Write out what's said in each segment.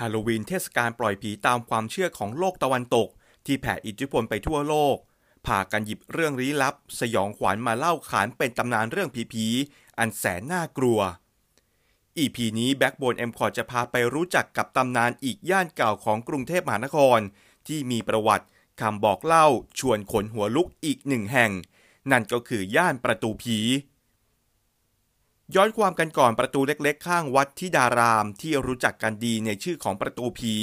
ฮาโลวีนเทศกาลปล่อยผีตามความเชื่อของโลกตะวันตก ที่แผ่อิทธิพลไปทั่วโลกพากันหยิบเรื่องลี้ลับ สยองขวัญมาเล่าขานเป็นตำนานเรื่องผีๆอันแสนน่ากลัว EP นี้ Backbone MCOT จะพาไปรู้จักกับตำนานอีกย่านเก่าของกรุงเทพมหานคร ที่มีประวัติคำบอกเล่าชวนขนหัวลุกอีกหนึ่งแห่ง นั่นก็คือย่านประตูผี ย้อนความกันก่อนประตูเล็กๆ ข้างวัดทิดารามที่รู้จักกันดีในชื่อของประตูผี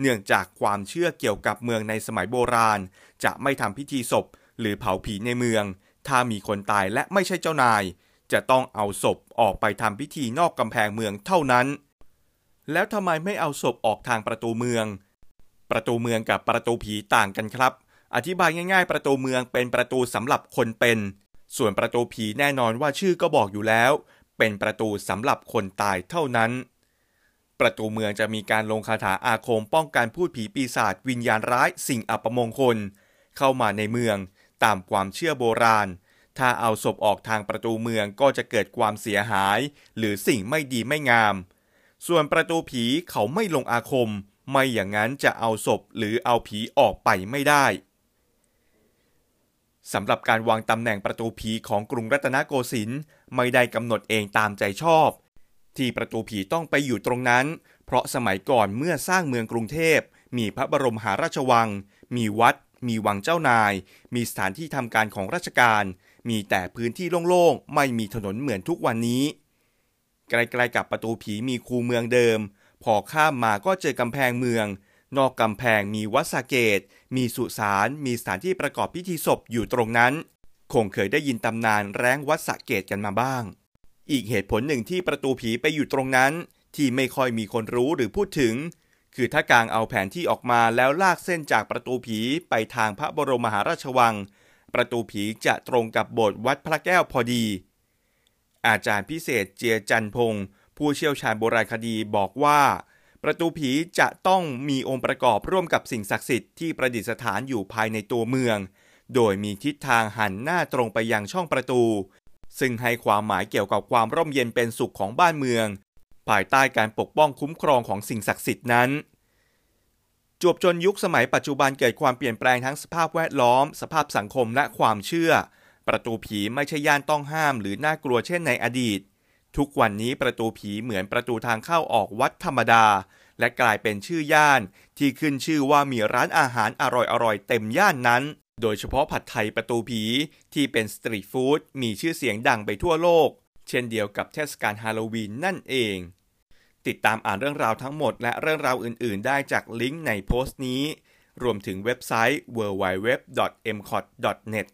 เนื่องจากความเชื่อเกี่ยวกับเมืองในสมัยโบราณ จะไม่ทำพิธีศพ หรือเผาผีในเมือง ถ้ามีคนตายและไม่ใช่เจ้านาย จะต้องเอาศพออกไปทำพิธีนอกกำแพงเมืองเท่านั้น แล้วทำไมไม่เอาศพออกทางประตูเมือง ประตูเมืองกับประตูผีต่างกันครับ อธิบายง่าย ๆ ประตูเมืองเป็นประตูสำหรับคนเป็น ส่วนประตูผีแน่นอนว่าชื่อก็บอกอยู่แล้ว เป็นประตูสำหรับคนตายเท่านั้น ประตูเมืองจะมีการลงคาถาอาคมป้องกันพูดผีปีศาจวิญญาณร้ายสิ่งอัปมงคล เข้ามาในเมืองตามความเชื่อโบราณ ถ้าเอาศพออกทางประตูเมืองก็จะเกิดความเสียหาย หรือสิ่งไม่ดีไม่งาม ส่วนประตูผีเขาไม่ลงอาคม ไม่อย่างนั้นจะเอาศพหรือเอาผีออกไปไม่ได้ สำหรับการวางตำแหน่งประตูผีของกรุงรัตนโกสินทร์ไม่ได้กำหนดเองตามใจชอบ ที่ประตูผีต้องไปอยู่ตรงนั้น เพราะสมัยก่อนเมื่อสร้างเมืองกรุงเทพ มีพระบรมหาราชวัง มีวัด มีวังเจ้านาย มีสถานที่ทำการของราชการ มีแต่พื้นที่โล่งๆ ไม่มีถนนเหมือนทุกวันนี้ ใกล้ๆกับประตูผีมีคูเมืองเดิม พอข้ามมาก็เจอกำแพงเมือง นอกกำแพงมีวัดสาเกต มีสุสาน มีสถานที่ประกอบพิธีศพอยู่ตรงนั้น คงเคยได้ยินตำนานแร้งวัดสะเกตกันมาบ้าง อีกเหตุผลหนึ่งที่ประตูผีไปอยู่ตรงนั้น ที่ไม่ค่อยมีคนรู้หรือพูดถึง คือถ้ากางเอาแผนที่ออกมาแล้วลากเส้นจากประตูผีไปทางพระบรมมหาราชวัง ประตูผีจะตรงกับโบสถ์วัดพระแก้วพอดี อาจารย์พิเศษเจียจันพงศ์ผู้เชี่ยวชาญโบราณคดีบอกว่า ประตูผีจะต้องมีองค์ประกอบร่วมกับสิ่งศักดิ์สิทธิ์ที่ประดิษฐานอยู่ภายในตัวเมือง โดยมีทิศทางหันหน้าตรงไปยังช่องประตู ซึ่งให้ความหมายเกี่ยวกับความร่มเย็นเป็นสุขของบ้านเมือง ภายใต้การปกป้องคุ้มครองของสิ่งศักดิ์สิทธิ์นั้น จวบจนยุคสมัยปัจจุบันเกิดความเปลี่ยนแปลงทั้งสภาพแวดล้อม สภาพสังคมและความเชื่อ ประตูผีไม่ใช่ย่านต้องห้ามหรือน่ากลัวเช่นในอดีต ทุกวันนี้ประตูผีเหมือนประตูทางเข้าออกวัดธรรมดา และกลายเป็นชื่อย่านที่ขึ้นชื่อว่ามีร้านอาหารอร่อยๆ เต็มย่านนั้น โดยเฉพาะผัดไทยประตูผีที่เป็นสตรีทฟู้ดมีชื่อเสียงดังไปทั่วโลก เช่นเดียวกับเทศกาลฮาโลวีนนั่นเอง ติดตามอ่านเรื่องราวทั้งหมดและเรื่องราวอื่น ๆ ได้จากลิงก์ในโพสต์นี้ รวมถึงเว็บไซต์ www.mcot.net